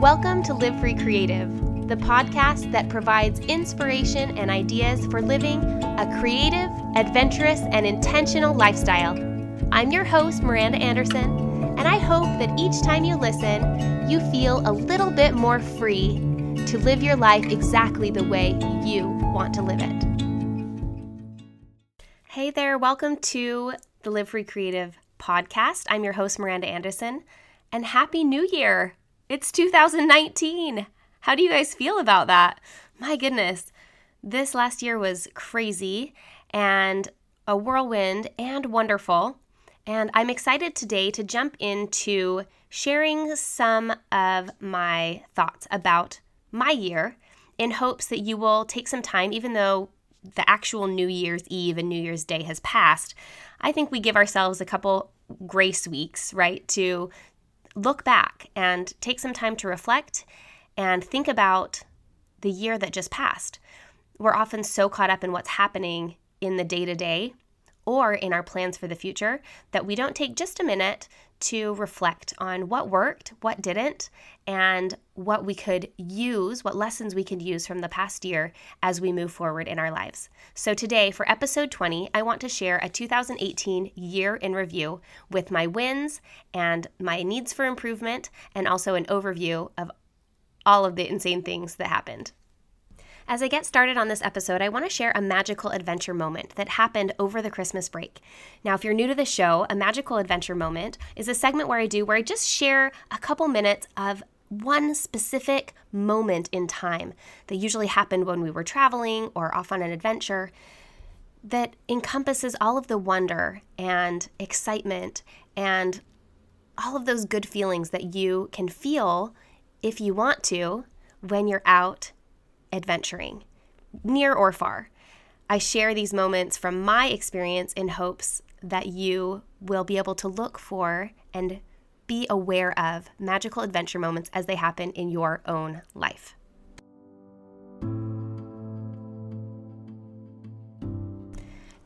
Welcome to Live Free Creative, the podcast that provides inspiration and ideas for living a creative, adventurous, and intentional lifestyle. I'm your host, Miranda Anderson, and I hope that each time you listen, you feel a little bit more free to live your life exactly the way you want to live it. Hey there, welcome to the Live Free Creative podcast. I'm your host, Miranda Anderson, and Happy New Year! It's 2019. How do you guys feel about that? My goodness, this last year was crazy and a whirlwind and wonderful. And I'm excited today to jump into sharing some of my thoughts about my year in hopes that you will take some time, even though the actual New Year's Eve and New Year's Day has passed. I think we give ourselves a couple grace weeks, right, to look back and take some time to reflect and think about the year that just passed. We're often so caught up in what's happening in the day to day or in our plans for the future that we don't take just a minute to reflect on what worked, what didn't, and what we could use, what lessons we could use from the past year as we move forward in our lives. So, today for episode 20, I want to share a 2018 year in review with my wins and my needs for improvement, and also an overview of all of the insane things that happened. As I get started on this episode, I want to share a magical adventure moment that happened over the Christmas break. Now, if you're new to the show, a magical adventure moment is a segment where I do where I just share a couple minutes of one specific moment in time that usually happened when we were traveling or off on an adventure that encompasses all of the wonder and excitement and all of those good feelings that you can feel if you want to when you're out adventuring, near or far. I share these moments from my experience in hopes that you will be able to look for and be aware of magical adventure moments as they happen in your own life.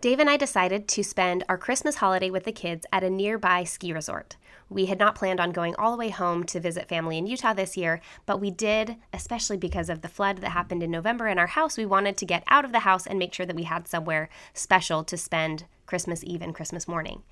Dave and I decided to spend our Christmas holiday with the kids at a nearby ski resort. We had not planned on going all the way home to visit family in Utah this year, but we did, especially because of the flood that happened in November in our house. We wanted to get out of the house and make sure that we had somewhere special to spend Christmas Eve and Christmas morning.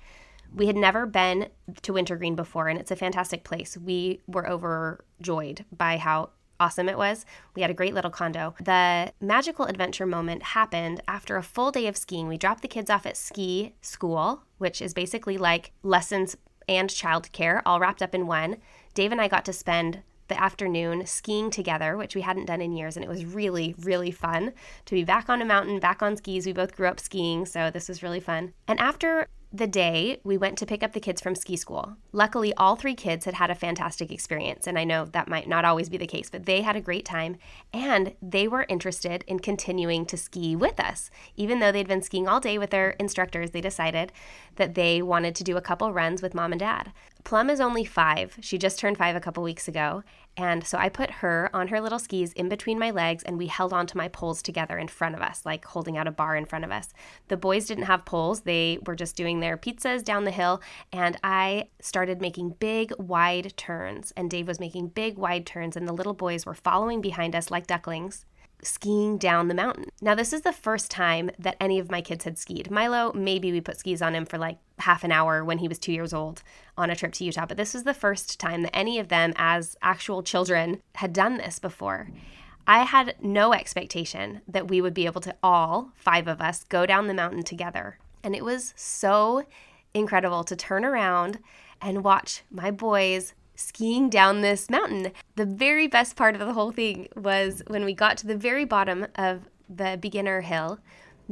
We had never been to Wintergreen before, and it's a fantastic place. We were overjoyed by how awesome it was. We had a great little condo. The magical adventure moment happened after a full day of skiing. We dropped the kids off at ski school, which is basically like lessons and childcare all wrapped up in one. Dave and I got to spend the afternoon skiing together, which we hadn't done in years. And it was really, really fun to be back on a mountain, back on skis. We both grew up skiing, so this was really fun. And after the day we went to pick up the kids from ski school. Luckily, all three kids had had a fantastic experience, and I know that might not always be the case, but they had a great time and they were interested in continuing to ski with us. Even though they'd been skiing all day with their instructors, they decided that they wanted to do a couple runs with mom and dad. Plum is only five. She just turned five a couple weeks ago. And so I put her on her little skis in between my legs and we held onto my poles together in front of us, like holding out a bar in front of us. The boys didn't have poles, they were just doing their pizzas down the hill. And I started making big, wide turns. And Dave was making big, wide turns. And the little boys were following behind us like ducklings skiing down the mountain. Now, this is the first time that any of my kids had skied. Milo, maybe we put skis on him for like half an hour when he was two years old on a trip to Utah, but this was the first time that any of them, as actual children, had done this before. I had no expectation that we would be able to all, five of us, go down the mountain together. And it was so incredible to turn around and watch my boys skiing down this mountain. The very best part of the whole thing was when we got to the very bottom of the beginner hill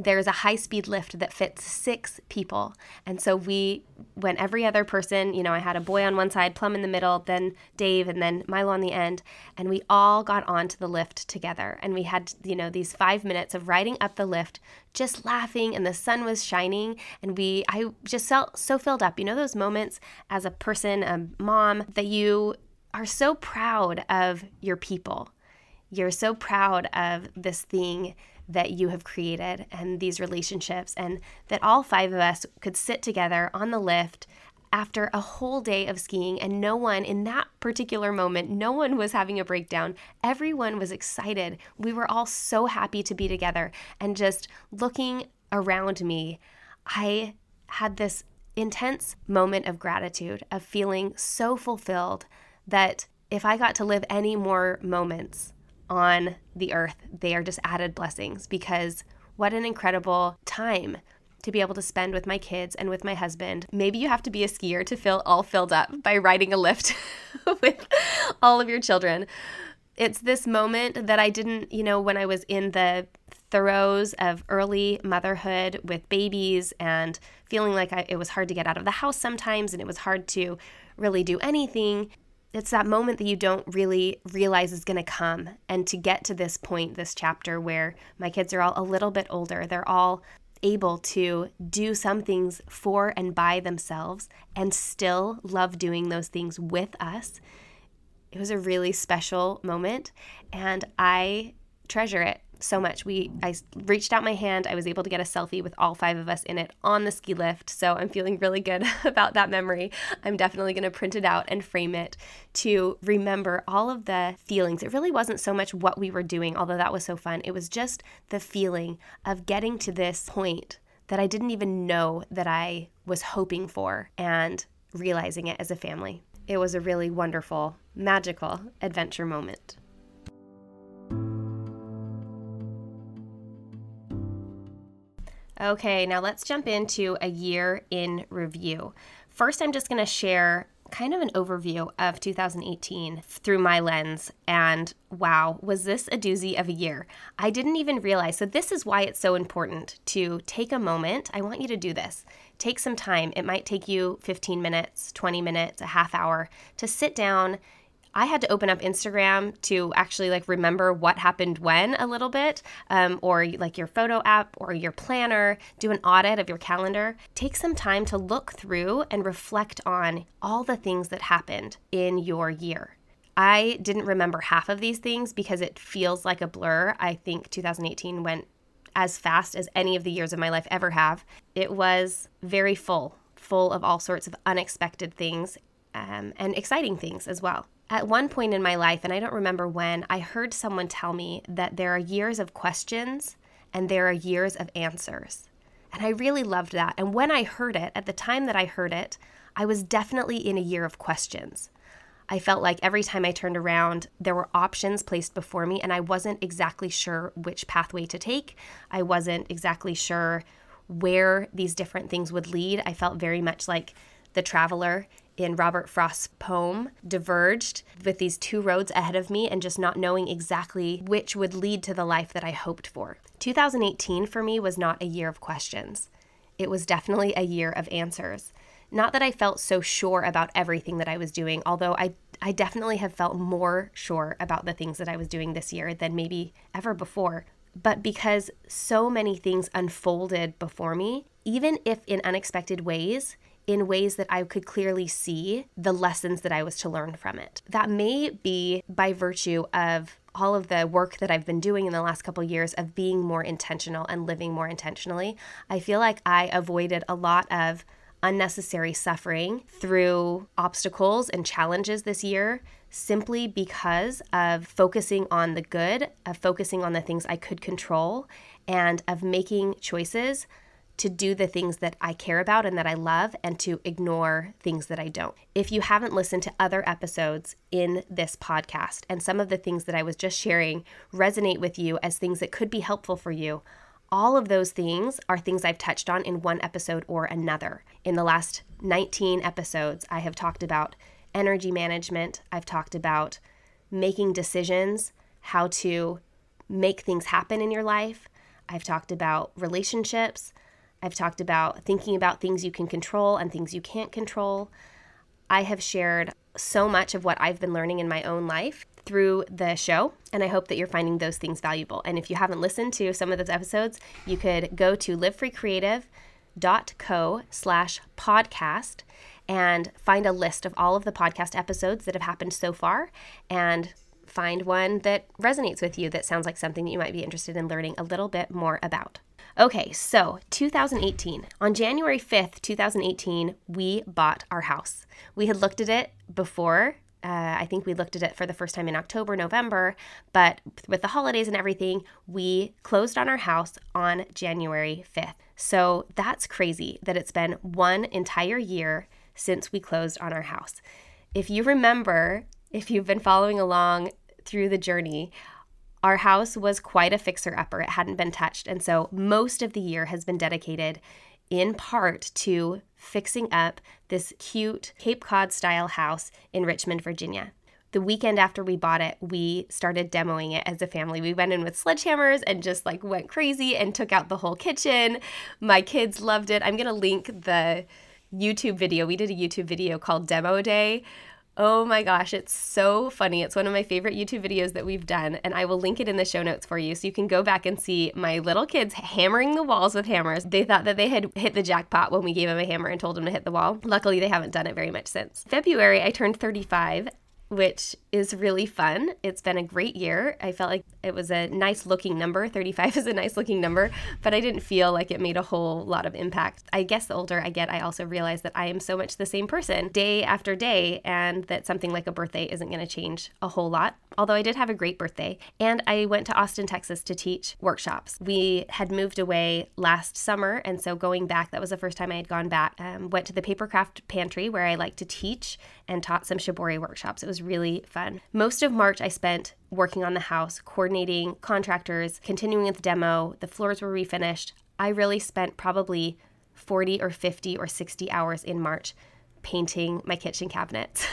there's a high speed lift that fits six people. And so we went every other person, you know, I had a boy on one side, Plum in the middle, then Dave, and then Milo on the end. And we all got onto the lift together. And we had, you know, these five minutes of riding up the lift, just laughing, and the sun was shining. And we, I just felt so filled up. You know, those moments as a person, a mom, that you are so proud of your people. You're so proud of this thing that you have created and these relationships, and that all five of us could sit together on the lift after a whole day of skiing, and no one in that particular moment, no one was having a breakdown. Everyone was excited. We were all so happy to be together. And just looking around me, I had this intense moment of gratitude, of feeling so fulfilled that if I got to live any more moments on the earth, they are just added blessings because what an incredible time to be able to spend with my kids and with my husband. Maybe you have to be a skier to feel all filled up by riding a lift with all of your children. It's this moment that I didn't, you know, when I was in the throes of early motherhood with babies and feeling like I, it was hard to get out of the house sometimes and it was hard to really do anything. It's that moment that you don't really realize is going to come. And to get to this point, this chapter where my kids are all a little bit older, they're all able to do some things for and by themselves and still love doing those things with us. It was a really special moment and I treasure it so much. We I reached out my hand. I was able to get a selfie with all five of us in it on the ski lift. So I'm feeling really good about that memory. I'm definitely going to print it out and frame it to remember all of the feelings. It really wasn't so much what we were doing, although that was so fun. It was just the feeling of getting to this point that I didn't even know that I was hoping for and realizing it as a family. It was a really wonderful, magical adventure moment. Okay, now let's jump into a year in review. First, I'm just going to share kind of an overview of 2018 through my lens. And wow, was this a doozy of a year? I didn't even realize. So, this is why it's so important to take a moment. I want you to do this. Take some time. It might take you 15 minutes, 20 minutes, a half hour to sit down I had to open up Instagram to actually like remember what happened when a little bit, um, or like your photo app or your planner, do an audit of your calendar. Take some time to look through and reflect on all the things that happened in your year. I didn't remember half of these things because it feels like a blur. I think 2018 went as fast as any of the years of my life ever have. It was very full, full of all sorts of unexpected things um, and exciting things as well. At one point in my life, and I don't remember when, I heard someone tell me that there are years of questions and there are years of answers. And I really loved that. And when I heard it, at the time that I heard it, I was definitely in a year of questions. I felt like every time I turned around, there were options placed before me, and I wasn't exactly sure which pathway to take. I wasn't exactly sure where these different things would lead. I felt very much like the traveler in Robert Frost's poem diverged with these two roads ahead of me and just not knowing exactly which would lead to the life that I hoped for. 2018 for me was not a year of questions. It was definitely a year of answers. Not that I felt so sure about everything that I was doing, although I I definitely have felt more sure about the things that I was doing this year than maybe ever before. But because so many things unfolded before me, even if in unexpected ways, in ways that I could clearly see the lessons that I was to learn from it. That may be by virtue of all of the work that I've been doing in the last couple of years of being more intentional and living more intentionally. I feel like I avoided a lot of unnecessary suffering through obstacles and challenges this year simply because of focusing on the good, of focusing on the things I could control, and of making choices to do the things that I care about and that I love and to ignore things that I don't. If you haven't listened to other episodes in this podcast and some of the things that I was just sharing resonate with you as things that could be helpful for you, all of those things are things I've touched on in one episode or another. In the last 19 episodes, I have talked about energy management, I've talked about making decisions, how to make things happen in your life. I've talked about relationships. I've talked about thinking about things you can control and things you can't control. I have shared so much of what I've been learning in my own life through the show, and I hope that you're finding those things valuable. And if you haven't listened to some of those episodes, you could go to livefreecreative.co slash podcast and find a list of all of the podcast episodes that have happened so far and find one that resonates with you that sounds like something that you might be interested in learning a little bit more about. Okay, so 2018. On January 5th, 2018, we bought our house. We had looked at it before. Uh, I think we looked at it for the first time in October, November, but with the holidays and everything, we closed on our house on January 5th. So that's crazy that it's been one entire year since we closed on our house. If you remember, if you've been following along through the journey, our house was quite a fixer upper. It hadn't been touched. And so most of the year has been dedicated in part to fixing up this cute Cape Cod style house in Richmond, Virginia. The weekend after we bought it, we started demoing it as a family. We went in with sledgehammers and just like went crazy and took out the whole kitchen. My kids loved it. I'm going to link the YouTube video. We did a YouTube video called Demo Day Oh my gosh, it's so funny. It's one of my favorite YouTube videos that we've done, and I will link it in the show notes for you so you can go back and see my little kids hammering the walls with hammers. They thought that they had hit the jackpot when we gave them a hammer and told them to hit the wall. Luckily, they haven't done it very much since. February, I turned 35, which is really fun. It's been a great year. I felt like it was a nice looking number. 35 is a nice looking number, but I didn't feel like it made a whole lot of impact. I guess the older I get, I also realize that I am so much the same person day after day, and that something like a birthday isn't going to change a whole lot. Although I did have a great birthday, and I went to Austin, Texas to teach workshops. We had moved away last summer, and so going back, that was the first time I had gone back. Um, went to the Papercraft Pantry where I like to teach and taught some shibori workshops. It was really fun. Most of March I spent working on the house, coordinating contractors, continuing with the demo. The floors were refinished. I really spent probably 40 or 50 or 60 hours in March painting my kitchen cabinets.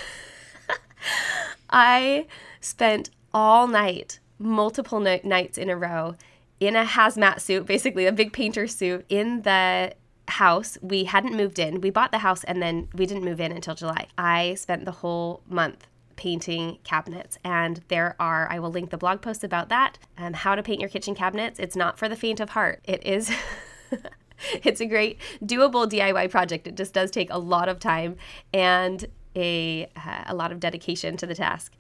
I spent all night, multiple no- nights in a row, in a hazmat suit, basically a big painter suit, in the house. We hadn't moved in. We bought the house and then we didn't move in until July. I spent the whole month painting cabinets. And there are, I will link the blog post about that, um, how to paint your kitchen cabinets. It's not for the faint of heart. It is. it's a great doable DIY project. It just does take a lot of time and a, uh, a lot of dedication to the task.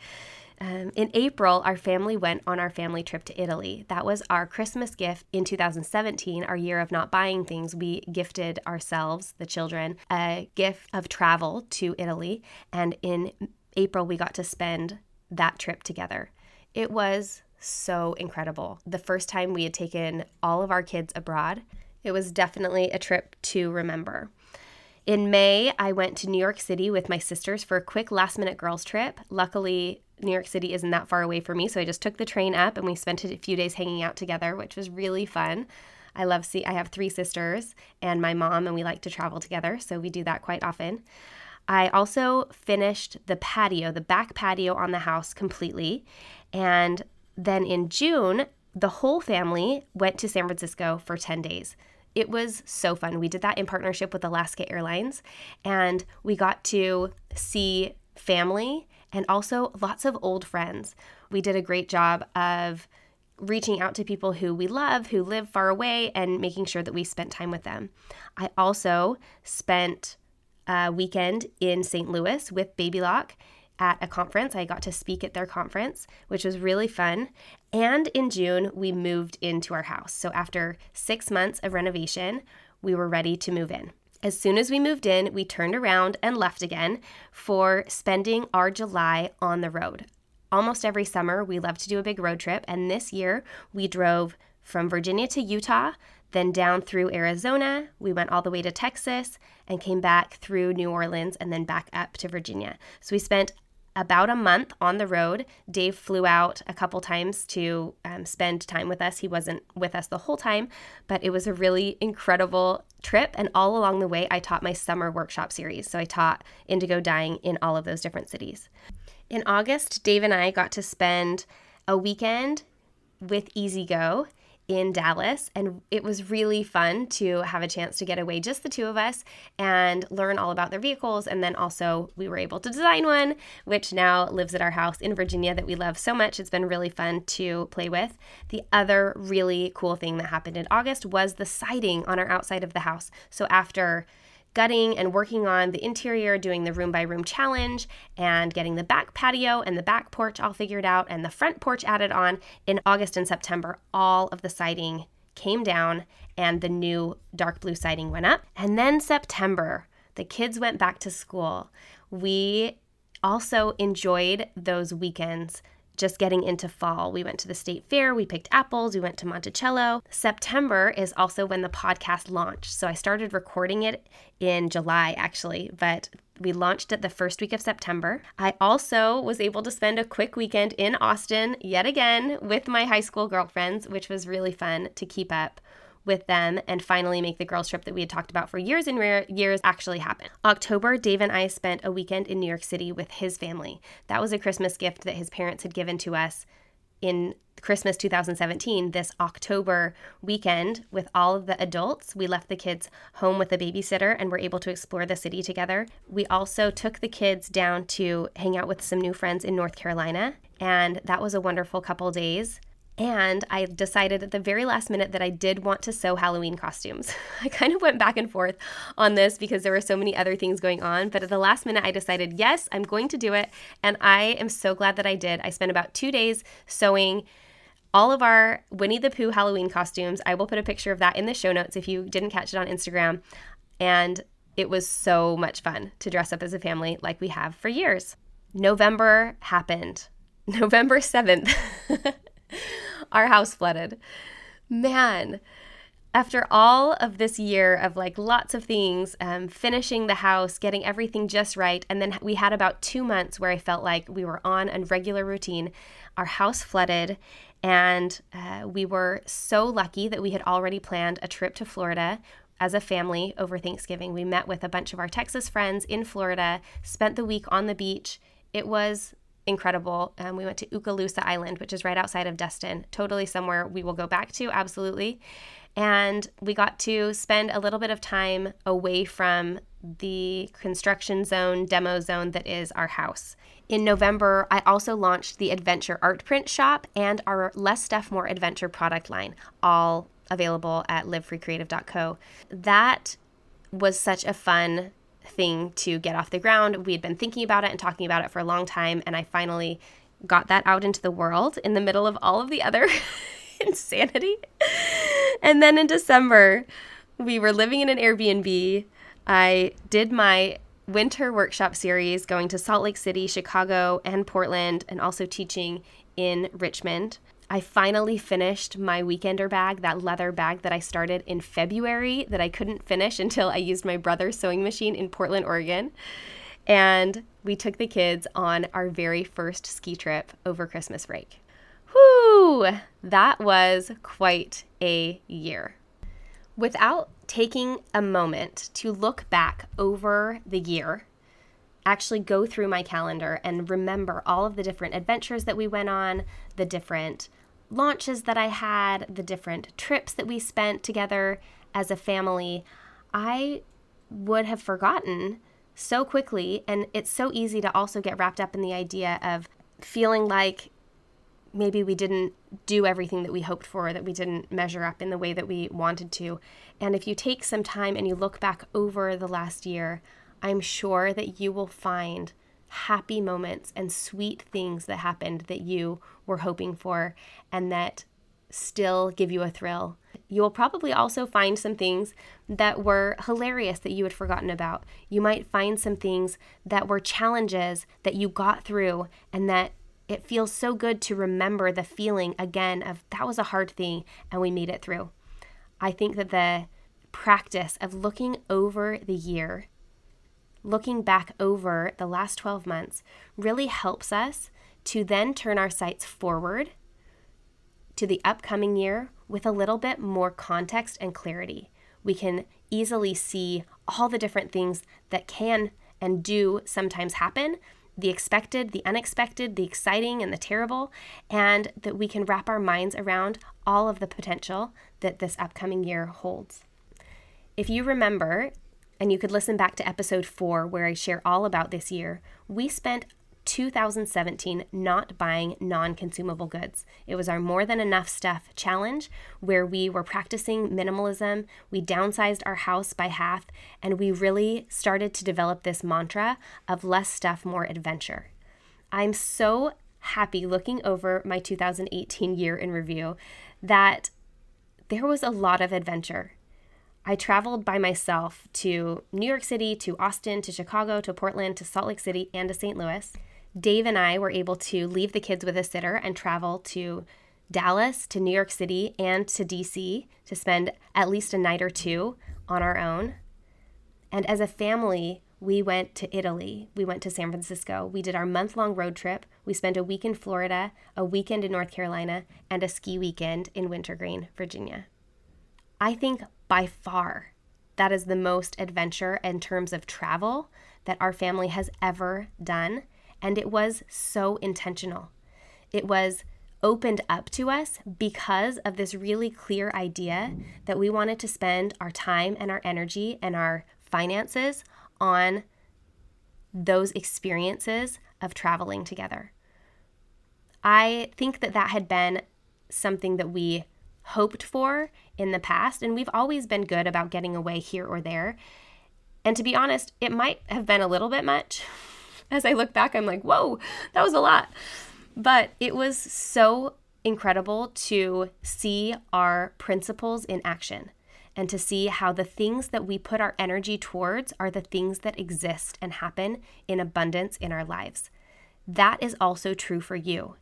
Um, in April, our family went on our family trip to Italy. That was our Christmas gift in 2017, our year of not buying things. We gifted ourselves, the children, a gift of travel to Italy. And in April, we got to spend that trip together. It was so incredible. The first time we had taken all of our kids abroad, it was definitely a trip to remember. In May, I went to New York City with my sisters for a quick last minute girls trip. Luckily, New York City isn't that far away for me, so I just took the train up and we spent a few days hanging out together, which was really fun. I love see I have 3 sisters and my mom and we like to travel together, so we do that quite often. I also finished the patio, the back patio on the house completely. And then in June, the whole family went to San Francisco for 10 days. It was so fun. We did that in partnership with Alaska Airlines, and we got to see family and also lots of old friends. We did a great job of reaching out to people who we love, who live far away, and making sure that we spent time with them. I also spent a weekend in St. Louis with Baby Lock at a conference. I got to speak at their conference, which was really fun. And in June, we moved into our house. So after six months of renovation, we were ready to move in. As soon as we moved in, we turned around and left again for spending our July on the road. Almost every summer, we love to do a big road trip, and this year we drove from Virginia to Utah, then down through Arizona. We went all the way to Texas and came back through New Orleans and then back up to Virginia. So we spent about a month on the road. Dave flew out a couple times to um, spend time with us. He wasn't with us the whole time, but it was a really incredible trip. And all along the way, I taught my summer workshop series. So I taught indigo dyeing in all of those different cities. In August, Dave and I got to spend a weekend with E-Z-GO in Dallas. And it was really fun to have a chance to get away, just the two of us, and learn all about their vehicles. And then also, we were able to design one, which now lives at our house in Virginia that we love so much. It's been really fun to play with. The other really cool thing that happened in August was the siding on our outside of the house. So after gutting and working on the interior, doing the room by room challenge, and getting the back patio and the back porch all figured out and the front porch added on in August and September. All of the siding came down and the new dark blue siding went up. And then September, the kids went back to school. We also enjoyed those weekends just getting into fall. We went to the state fair, we picked apples, we went to Monticello. September is also when the podcast launched. So I started recording it in July actually, but we launched it the first week of September. I also was able to spend a quick weekend in Austin yet again with my high school girlfriends, which was really fun to keep up with them and finally make the girls trip that we had talked about for years and years actually happen. October, Dave and I spent a weekend in New York City with his family. That was a Christmas gift that his parents had given to us in Christmas 2017, this October weekend with all of the adults. We left the kids home with a babysitter and were able to explore the city together. We also took the kids down to hang out with some new friends in North Carolina, and that was a wonderful couple days. And I decided at the very last minute that I did want to sew Halloween costumes. I kind of went back and forth on this because there were so many other things going on. But at the last minute, I decided, yes, I'm going to do it. And I am so glad that I did. I spent about two days sewing all of our Winnie the Pooh Halloween costumes. I will put a picture of that in the show notes if you didn't catch it on Instagram. And it was so much fun to dress up as a family like we have for years. November happened. November 7th. our house flooded. Man, after all of this year of like lots of things, um, finishing the house, getting everything just right, and then we had about two months where I felt like we were on a regular routine. Our house flooded, and uh, we were so lucky that we had already planned a trip to Florida as a family over Thanksgiving. We met with a bunch of our Texas friends in Florida, spent the week on the beach. It was incredible. Um, we went to Okaloosa Island, which is right outside of Destin, totally somewhere we will go back to, absolutely. And we got to spend a little bit of time away from the construction zone, demo zone that is our house. In November, I also launched the Adventure Art Print Shop and our Less Stuff More Adventure product line, all available at livefreecreative.co. That was such a fun thing to get off the ground. We had been thinking about it and talking about it for a long time, and I finally got that out into the world in the middle of all of the other insanity. And then in December, we were living in an Airbnb. I did my winter workshop series going to Salt Lake City, Chicago, and Portland, and also teaching in Richmond. I finally finished my weekender bag, that leather bag that I started in February that I couldn't finish until I used my brother's sewing machine in Portland, Oregon. And we took the kids on our very first ski trip over Christmas break. Whew, that was quite a year. Without taking a moment to look back over the year, actually go through my calendar and remember all of the different adventures that we went on, the different launches that I had, the different trips that we spent together as a family, I would have forgotten so quickly. And it's so easy to also get wrapped up in the idea of feeling like maybe we didn't do everything that we hoped for, that we didn't measure up in the way that we wanted to. And if you take some time and you look back over the last year, I'm sure that you will find happy moments and sweet things that happened that you were hoping for and that still give you a thrill. You will probably also find some things that were hilarious that you had forgotten about. You might find some things that were challenges that you got through and that it feels so good to remember the feeling again of that was a hard thing and we made it through. I think that the practice of looking over the year looking back over the last 12 months really helps us to then turn our sights forward to the upcoming year with a little bit more context and clarity. We can easily see all the different things that can and do sometimes happen the expected, the unexpected, the exciting, and the terrible, and that we can wrap our minds around all of the potential that this upcoming year holds. If you remember, and you could listen back to episode four where I share all about this year, we spent 2017 not buying non consumable goods. It was our more than enough stuff challenge where we were practicing minimalism. We downsized our house by half, and we really started to develop this mantra of less stuff, more adventure. I'm so happy looking over my 2018 year in review that there was a lot of adventure. I traveled by myself to New York City, to Austin, to Chicago, to Portland, to Salt Lake City, and to St. Louis. Dave and I were able to leave the kids with a sitter and travel to Dallas, to New York City, and to DC to spend at least a night or two on our own. And as a family, we went to Italy. We went to San Francisco. We did our month long road trip. We spent a week in Florida, a weekend in North Carolina, and a ski weekend in Wintergreen, Virginia. I think by far that is the most adventure in terms of travel that our family has ever done. And it was so intentional. It was opened up to us because of this really clear idea that we wanted to spend our time and our energy and our finances on those experiences of traveling together. I think that that had been something that we hoped for in the past, and we've always been good about getting away here or there. And to be honest, it might have been a little bit much. As I look back, I'm like, whoa, that was a lot. But it was so incredible to see our principles in action and to see how the things that we put our energy towards are the things that exist and happen in abundance in our lives. That is also true for you.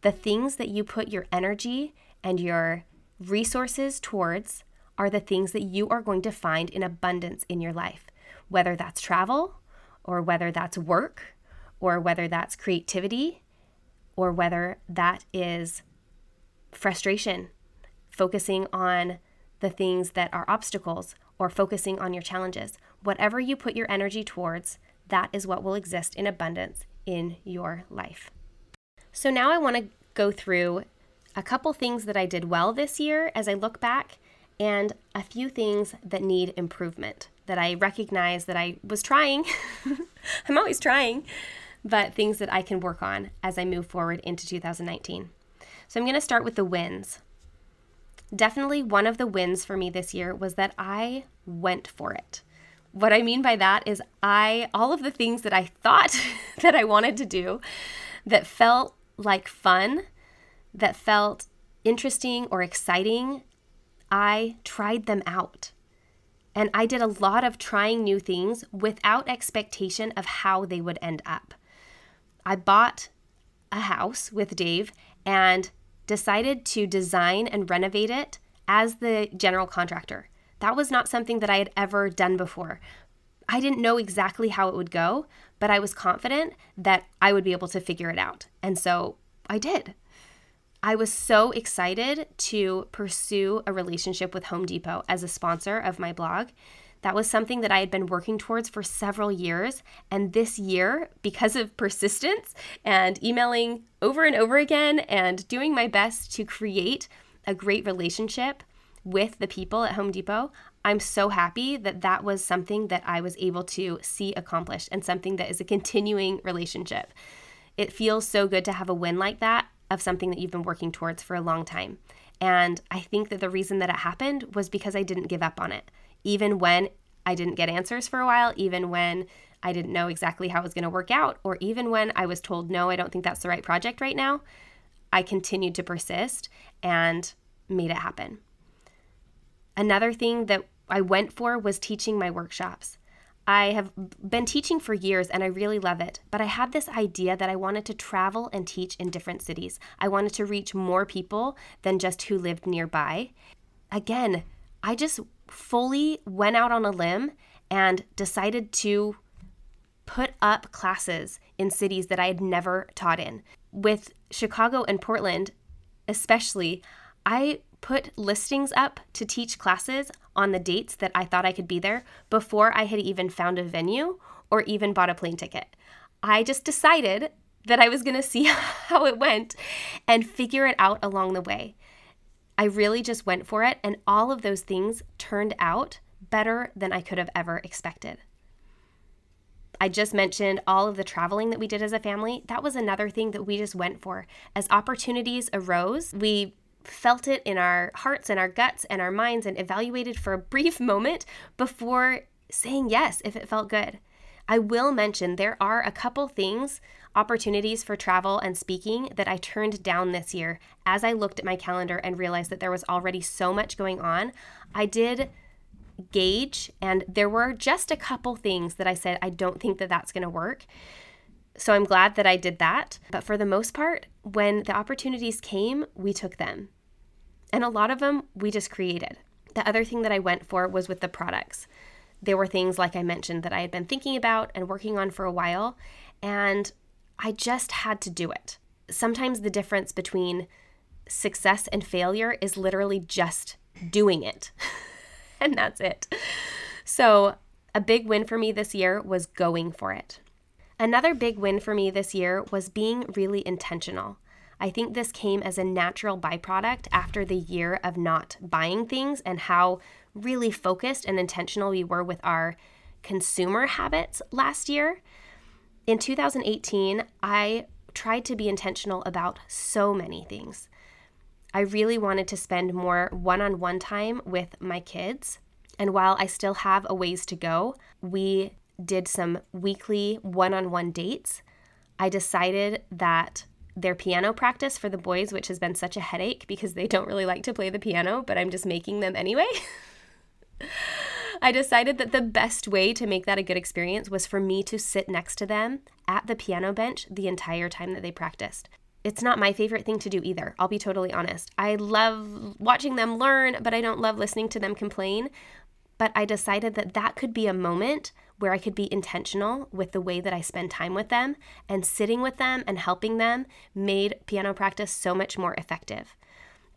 The things that you put your energy and your resources towards are the things that you are going to find in abundance in your life, whether that's travel or whether that's work or whether that's creativity or whether that is frustration, focusing on the things that are obstacles or focusing on your challenges. Whatever you put your energy towards, that is what will exist in abundance in your life. So now I want to go through a couple things that I did well this year as I look back and a few things that need improvement that I recognize that I was trying. I'm always trying, but things that I can work on as I move forward into 2019. So I'm going to start with the wins. Definitely one of the wins for me this year was that I went for it. What I mean by that is I all of the things that I thought that I wanted to do that felt like fun, that felt interesting or exciting, I tried them out. And I did a lot of trying new things without expectation of how they would end up. I bought a house with Dave and decided to design and renovate it as the general contractor. That was not something that I had ever done before. I didn't know exactly how it would go, but I was confident that I would be able to figure it out. And so I did. I was so excited to pursue a relationship with Home Depot as a sponsor of my blog. That was something that I had been working towards for several years. And this year, because of persistence and emailing over and over again and doing my best to create a great relationship with the people at Home Depot, I'm so happy that that was something that I was able to see accomplished and something that is a continuing relationship. It feels so good to have a win like that of something that you've been working towards for a long time. And I think that the reason that it happened was because I didn't give up on it even when I didn't get answers for a while, even when I didn't know exactly how it was going to work out, or even when I was told, no, I don't think that's the right project right now, I continued to persist and made it happen. Another thing that I went for was teaching my workshops. I have been teaching for years and I really love it, but I had this idea that I wanted to travel and teach in different cities. I wanted to reach more people than just who lived nearby. Again, I just fully went out on a limb and decided to put up classes in cities that I had never taught in. With Chicago and Portland, especially, I put listings up to teach classes on the dates that I thought I could be there before I had even found a venue or even bought a plane ticket. I just decided that I was going to see how it went and figure it out along the way. I really just went for it, and all of those things turned out better than I could have ever expected. I just mentioned all of the traveling that we did as a family. That was another thing that we just went for. As opportunities arose, we felt it in our hearts and our guts and our minds and evaluated for a brief moment before saying yes if it felt good. I will mention there are a couple things opportunities for travel and speaking that I turned down this year as I looked at my calendar and realized that there was already so much going on. I did gauge, and there were just a couple things that I said, I don't think that that's going to work. So I'm glad that I did that. But for the most part, when the opportunities came, we took them. And a lot of them we just created. The other thing that I went for was with the products. There were things, like I mentioned, that I had been thinking about and working on for a while, and I just had to do it. Sometimes the difference between success and failure is literally just doing it. and that's it. So, a big win for me this year was going for it. Another big win for me this year was being really intentional. I think this came as a natural byproduct after the year of not buying things and how really focused and intentional we were with our consumer habits last year. In 2018, I tried to be intentional about so many things. I really wanted to spend more one on one time with my kids. And while I still have a ways to go, we did some weekly one on one dates. I decided that their piano practice for the boys, which has been such a headache because they don't really like to play the piano, but I'm just making them anyway. I decided that the best way to make that a good experience was for me to sit next to them at the piano bench the entire time that they practiced. It's not my favorite thing to do either, I'll be totally honest. I love watching them learn, but I don't love listening to them complain. But I decided that that could be a moment where I could be intentional with the way that I spend time with them, and sitting with them and helping them made piano practice so much more effective.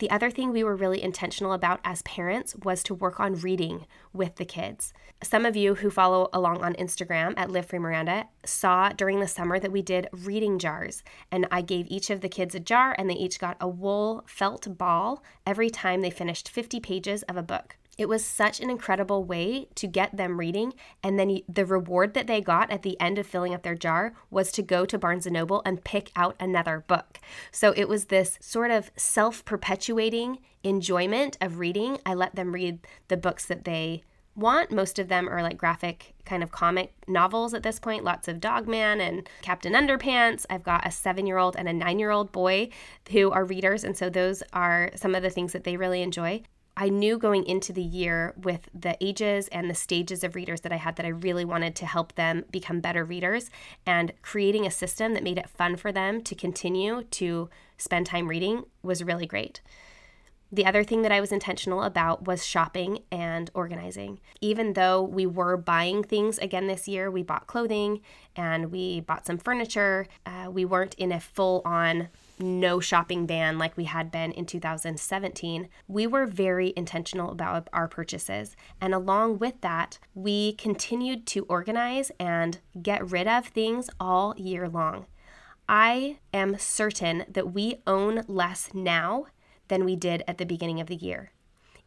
The other thing we were really intentional about as parents was to work on reading with the kids. Some of you who follow along on Instagram at Live Free Miranda saw during the summer that we did reading jars, and I gave each of the kids a jar, and they each got a wool felt ball every time they finished 50 pages of a book. It was such an incredible way to get them reading. And then the reward that they got at the end of filling up their jar was to go to Barnes and Noble and pick out another book. So it was this sort of self perpetuating enjoyment of reading. I let them read the books that they want. Most of them are like graphic kind of comic novels at this point, lots of Dogman and Captain Underpants. I've got a seven year old and a nine year old boy who are readers. And so those are some of the things that they really enjoy. I knew going into the year with the ages and the stages of readers that I had that I really wanted to help them become better readers and creating a system that made it fun for them to continue to spend time reading was really great. The other thing that I was intentional about was shopping and organizing. Even though we were buying things again this year, we bought clothing and we bought some furniture. Uh, we weren't in a full on no shopping ban like we had been in 2017, we were very intentional about our purchases. And along with that, we continued to organize and get rid of things all year long. I am certain that we own less now than we did at the beginning of the year.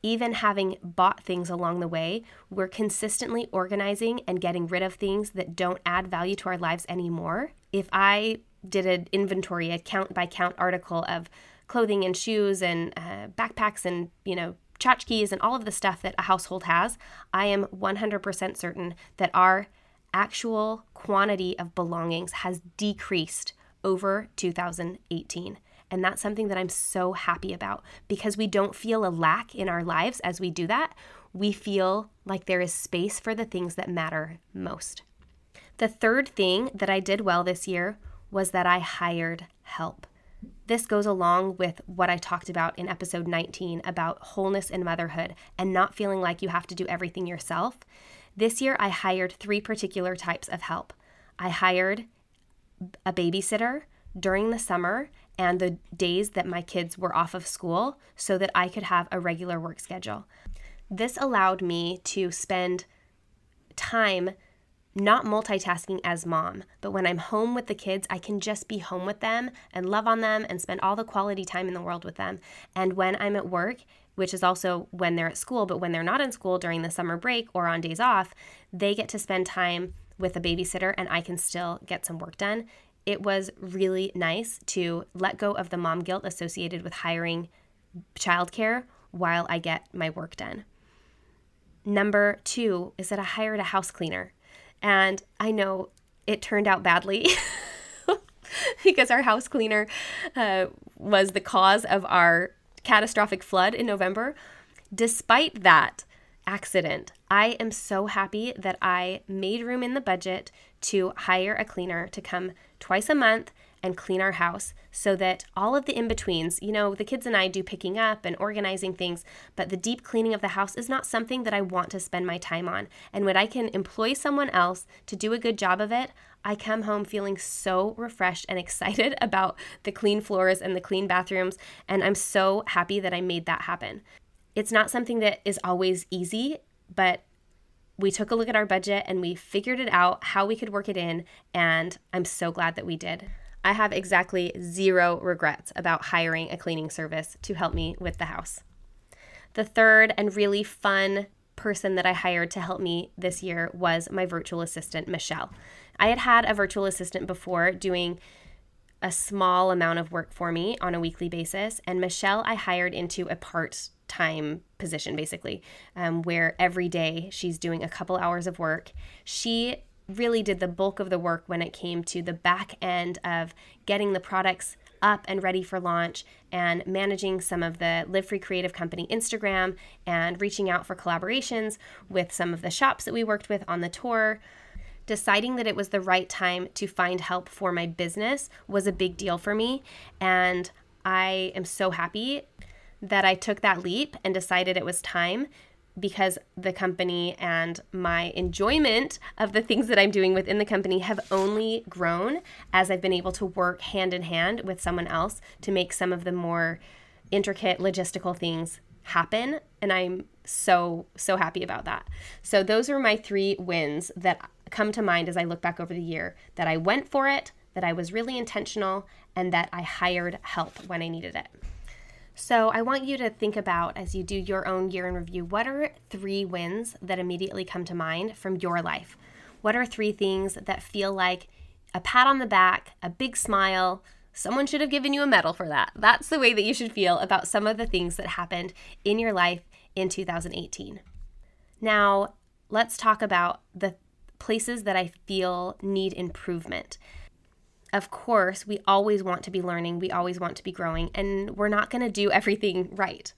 Even having bought things along the way, we're consistently organizing and getting rid of things that don't add value to our lives anymore. If I did an inventory, a count by count article of clothing and shoes and uh, backpacks and, you know, tchotchkes and all of the stuff that a household has, I am 100% certain that our actual quantity of belongings has decreased over 2018. And that's something that I'm so happy about because we don't feel a lack in our lives as we do that. We feel like there is space for the things that matter most. The third thing that I did well this year was that I hired help. This goes along with what I talked about in episode 19 about wholeness in motherhood and not feeling like you have to do everything yourself. This year, I hired three particular types of help. I hired a babysitter during the summer and the days that my kids were off of school so that I could have a regular work schedule. This allowed me to spend time not multitasking as mom, but when I'm home with the kids, I can just be home with them and love on them and spend all the quality time in the world with them. And when I'm at work, which is also when they're at school, but when they're not in school during the summer break or on days off, they get to spend time with a babysitter and I can still get some work done. It was really nice to let go of the mom guilt associated with hiring childcare while I get my work done. Number two is that I hired a house cleaner. And I know it turned out badly. because our house cleaner uh, was the cause of our catastrophic flood in November. Despite that accident, I am so happy that I made room in the budget to hire a cleaner to come twice a month and clean our house so that all of the in betweens, you know, the kids and I do picking up and organizing things, but the deep cleaning of the house is not something that I want to spend my time on. And when I can employ someone else to do a good job of it, I come home feeling so refreshed and excited about the clean floors and the clean bathrooms. And I'm so happy that I made that happen. It's not something that is always easy, but we took a look at our budget and we figured it out how we could work it in. And I'm so glad that we did. I have exactly zero regrets about hiring a cleaning service to help me with the house. The third and really fun person that I hired to help me this year was my virtual assistant, Michelle. I had had a virtual assistant before doing a small amount of work for me on a weekly basis, and Michelle I hired into a part time position basically, um, where every day she's doing a couple hours of work. She really did the bulk of the work when it came to the back end of getting the products up and ready for launch and managing some of the Live Free Creative Company Instagram and reaching out for collaborations with some of the shops that we worked with on the tour. Deciding that it was the right time to find help for my business was a big deal for me. And I am so happy that I took that leap and decided it was time because the company and my enjoyment of the things that I'm doing within the company have only grown as I've been able to work hand in hand with someone else to make some of the more intricate logistical things happen. And I'm so, so happy about that. So, those are my three wins that come to mind as I look back over the year that I went for it, that I was really intentional, and that I hired help when I needed it. So, I want you to think about as you do your own year in review what are three wins that immediately come to mind from your life? What are three things that feel like a pat on the back, a big smile? Someone should have given you a medal for that. That's the way that you should feel about some of the things that happened in your life in 2018. Now, let's talk about the places that I feel need improvement of course, we always want to be learning, we always want to be growing, and we're not going to do everything right.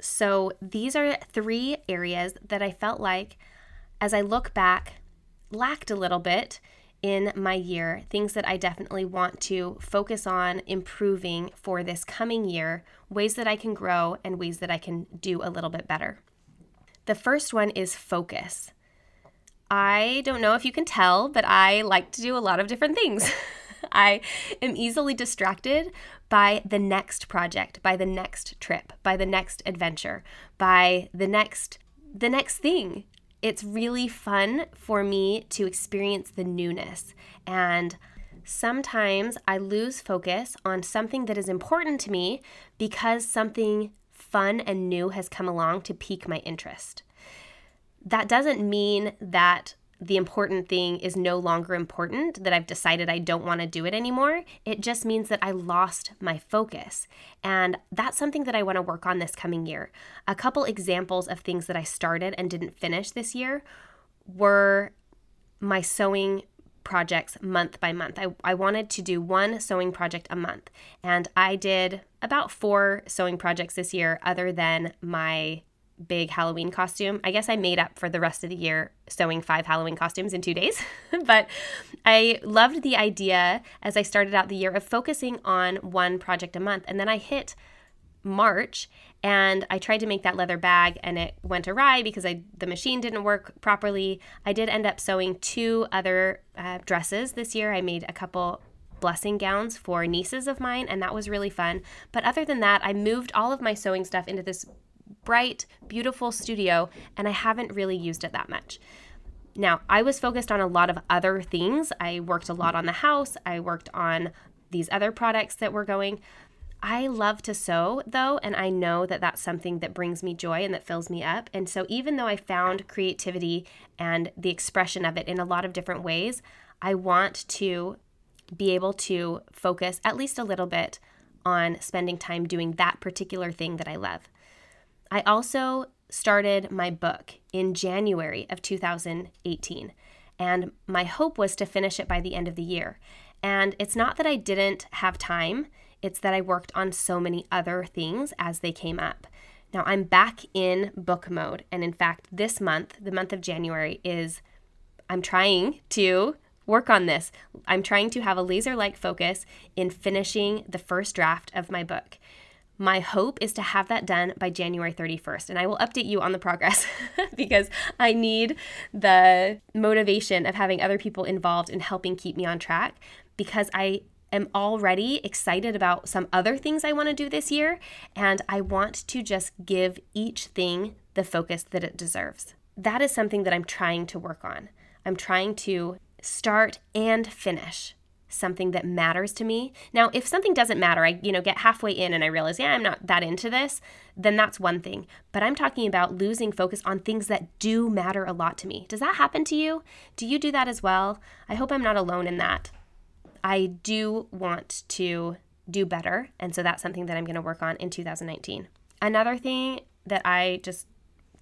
So, these are three areas that I felt like, as I look back, lacked a little bit in my year, things that I definitely want to focus on improving for this coming year, ways that I can grow, and ways that I can do a little bit better. The first one is focus. I don't know if you can tell, but I like to do a lot of different things. I am easily distracted by the next project, by the next trip, by the next adventure, by the next the next thing. It's really fun for me to experience the newness and sometimes I lose focus on something that is important to me because something fun and new has come along to pique my interest. That doesn't mean that the important thing is no longer important, that I've decided I don't want to do it anymore. It just means that I lost my focus. And that's something that I want to work on this coming year. A couple examples of things that I started and didn't finish this year were my sewing projects month by month. I, I wanted to do one sewing project a month, and I did about four sewing projects this year, other than my big Halloween costume. I guess I made up for the rest of the year sewing five Halloween costumes in two days. but I loved the idea as I started out the year of focusing on one project a month. And then I hit March and I tried to make that leather bag and it went awry because I the machine didn't work properly. I did end up sewing two other uh, dresses this year. I made a couple blessing gowns for nieces of mine and that was really fun. But other than that, I moved all of my sewing stuff into this bright, beautiful studio, and I haven't really used it that much. Now, I was focused on a lot of other things. I worked a lot on the house, I worked on these other products that were going. I love to sew though, and I know that that's something that brings me joy and that fills me up. And so, even though I found creativity and the expression of it in a lot of different ways, I want to be able to focus at least a little bit on spending time doing that particular thing that I love. I also started my book in January of 2018, and my hope was to finish it by the end of the year. And it's not that I didn't have time, it's that I worked on so many other things as they came up. Now I'm back in book mode. And in fact, this month, the month of January, is I'm trying to work on this. I'm trying to have a laser like focus in finishing the first draft of my book. My hope is to have that done by January 31st, and I will update you on the progress because I need the motivation of having other people involved in helping keep me on track because I am already excited about some other things I want to do this year, and I want to just give each thing the focus that it deserves. That is something that I'm trying to work on. I'm trying to start and finish something that matters to me. Now, if something doesn't matter, I, you know, get halfway in and I realize, yeah, I'm not that into this, then that's one thing. But I'm talking about losing focus on things that do matter a lot to me. Does that happen to you? Do you do that as well? I hope I'm not alone in that. I do want to do better. And so that's something that I'm going to work on in 2019. Another thing that I just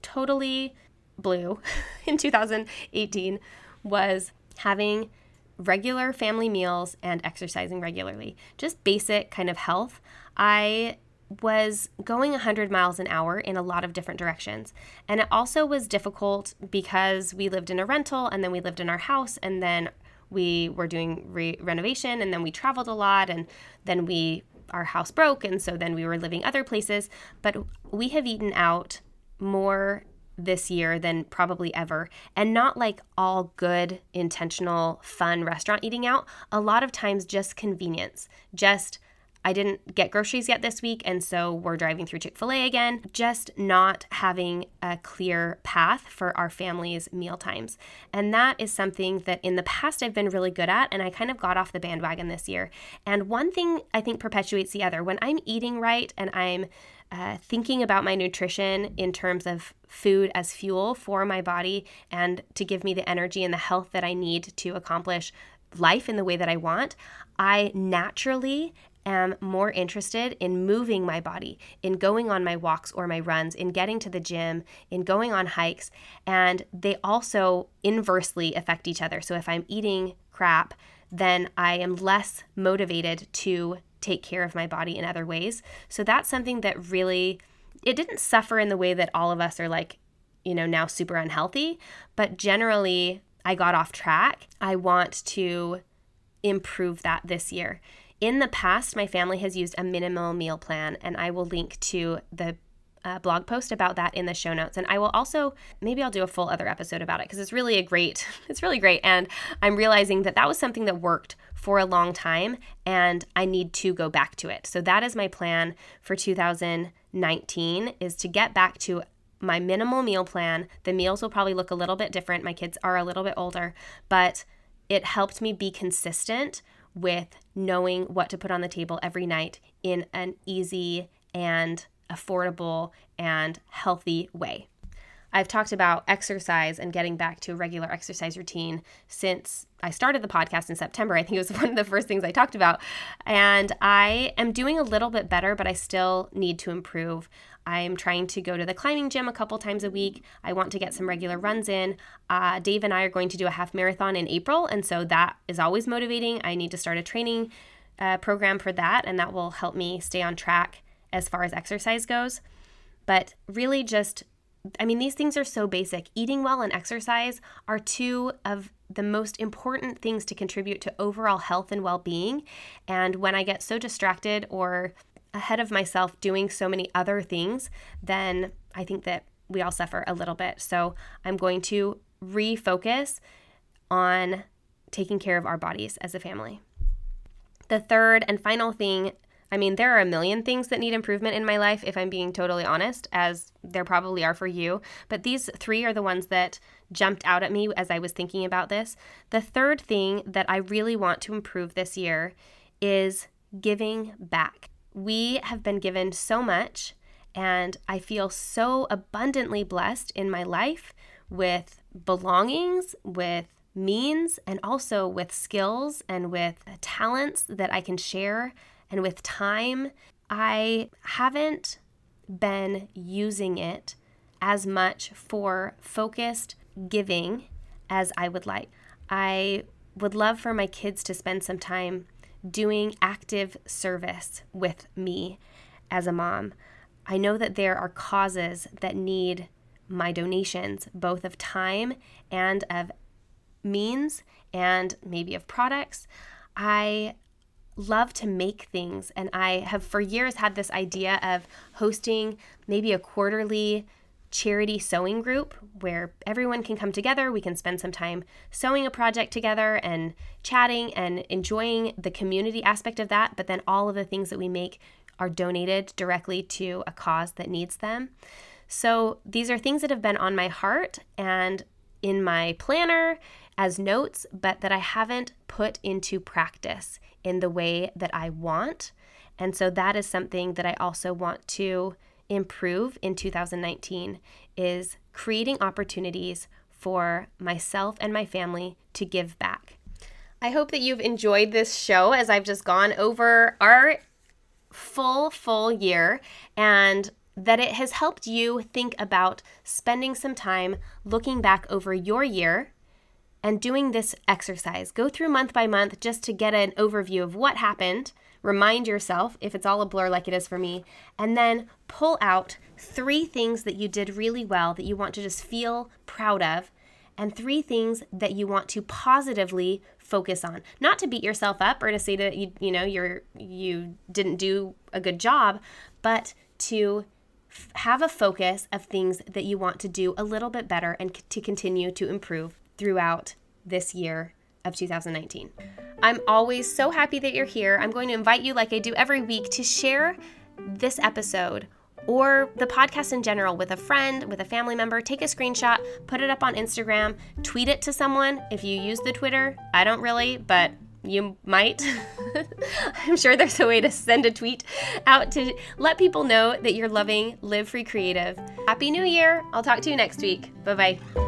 totally blew in 2018 was having regular family meals and exercising regularly. Just basic kind of health. I was going 100 miles an hour in a lot of different directions. And it also was difficult because we lived in a rental and then we lived in our house and then we were doing re- renovation and then we traveled a lot and then we our house broke and so then we were living other places but we have eaten out more this year than probably ever and not like all good intentional fun restaurant eating out a lot of times just convenience just I didn't get groceries yet this week, and so we're driving through Chick fil A again. Just not having a clear path for our family's meal times. And that is something that in the past I've been really good at, and I kind of got off the bandwagon this year. And one thing I think perpetuates the other. When I'm eating right and I'm uh, thinking about my nutrition in terms of food as fuel for my body and to give me the energy and the health that I need to accomplish life in the way that I want, I naturally am more interested in moving my body, in going on my walks or my runs, in getting to the gym, in going on hikes. And they also inversely affect each other. So if I'm eating crap, then I am less motivated to take care of my body in other ways. So that's something that really it didn't suffer in the way that all of us are like, you know, now super unhealthy, but generally I got off track. I want to improve that this year. In the past, my family has used a minimal meal plan, and I will link to the uh, blog post about that in the show notes. And I will also, maybe I'll do a full other episode about it because it's really a great, it's really great. And I'm realizing that that was something that worked for a long time and I need to go back to it. So that is my plan for 2019 is to get back to my minimal meal plan. The meals will probably look a little bit different. My kids are a little bit older, but it helped me be consistent with knowing what to put on the table every night in an easy and affordable and healthy way. I've talked about exercise and getting back to a regular exercise routine since I started the podcast in September. I think it was one of the first things I talked about. And I am doing a little bit better, but I still need to improve. I'm trying to go to the climbing gym a couple times a week. I want to get some regular runs in. Uh, Dave and I are going to do a half marathon in April, and so that is always motivating. I need to start a training uh, program for that, and that will help me stay on track as far as exercise goes. But really, just I mean, these things are so basic. Eating well and exercise are two of the most important things to contribute to overall health and well being. And when I get so distracted or ahead of myself doing so many other things, then I think that we all suffer a little bit. So I'm going to refocus on taking care of our bodies as a family. The third and final thing I mean, there are a million things that need improvement in my life, if I'm being totally honest, as there probably are for you. But these three are the ones that jumped out at me as I was thinking about this. The third thing that I really want to improve this year is giving back. We have been given so much, and I feel so abundantly blessed in my life with belongings, with means, and also with skills and with talents that I can share, and with time. I haven't been using it as much for focused giving as I would like. I would love for my kids to spend some time doing active service with me as a mom. I know that there are causes that need my donations, both of time and of means and maybe of products. I love to make things, and I have for years had this idea of hosting maybe a quarterly charity sewing group where everyone can come together. We can spend some time sewing a project together and chatting and enjoying the community aspect of that. But then all of the things that we make are donated directly to a cause that needs them. So these are things that have been on my heart and in my planner as notes, but that I haven't put into practice in the way that I want. And so that is something that I also want to improve in 2019 is creating opportunities for myself and my family to give back. I hope that you've enjoyed this show as I've just gone over our full, full year and that it has helped you think about spending some time looking back over your year and doing this exercise. Go through month by month just to get an overview of what happened. Remind yourself if it's all a blur like it is for me, and then pull out three things that you did really well that you want to just feel proud of, and three things that you want to positively focus on. Not to beat yourself up or to say that you you know you're you didn't do a good job, but to have a focus of things that you want to do a little bit better and to continue to improve throughout this year of 2019. I'm always so happy that you're here. I'm going to invite you, like I do every week, to share this episode or the podcast in general with a friend, with a family member. Take a screenshot, put it up on Instagram, tweet it to someone if you use the Twitter. I don't really, but you might. I'm sure there's a way to send a tweet out to let people know that you're loving Live Free Creative. Happy New Year! I'll talk to you next week. Bye bye.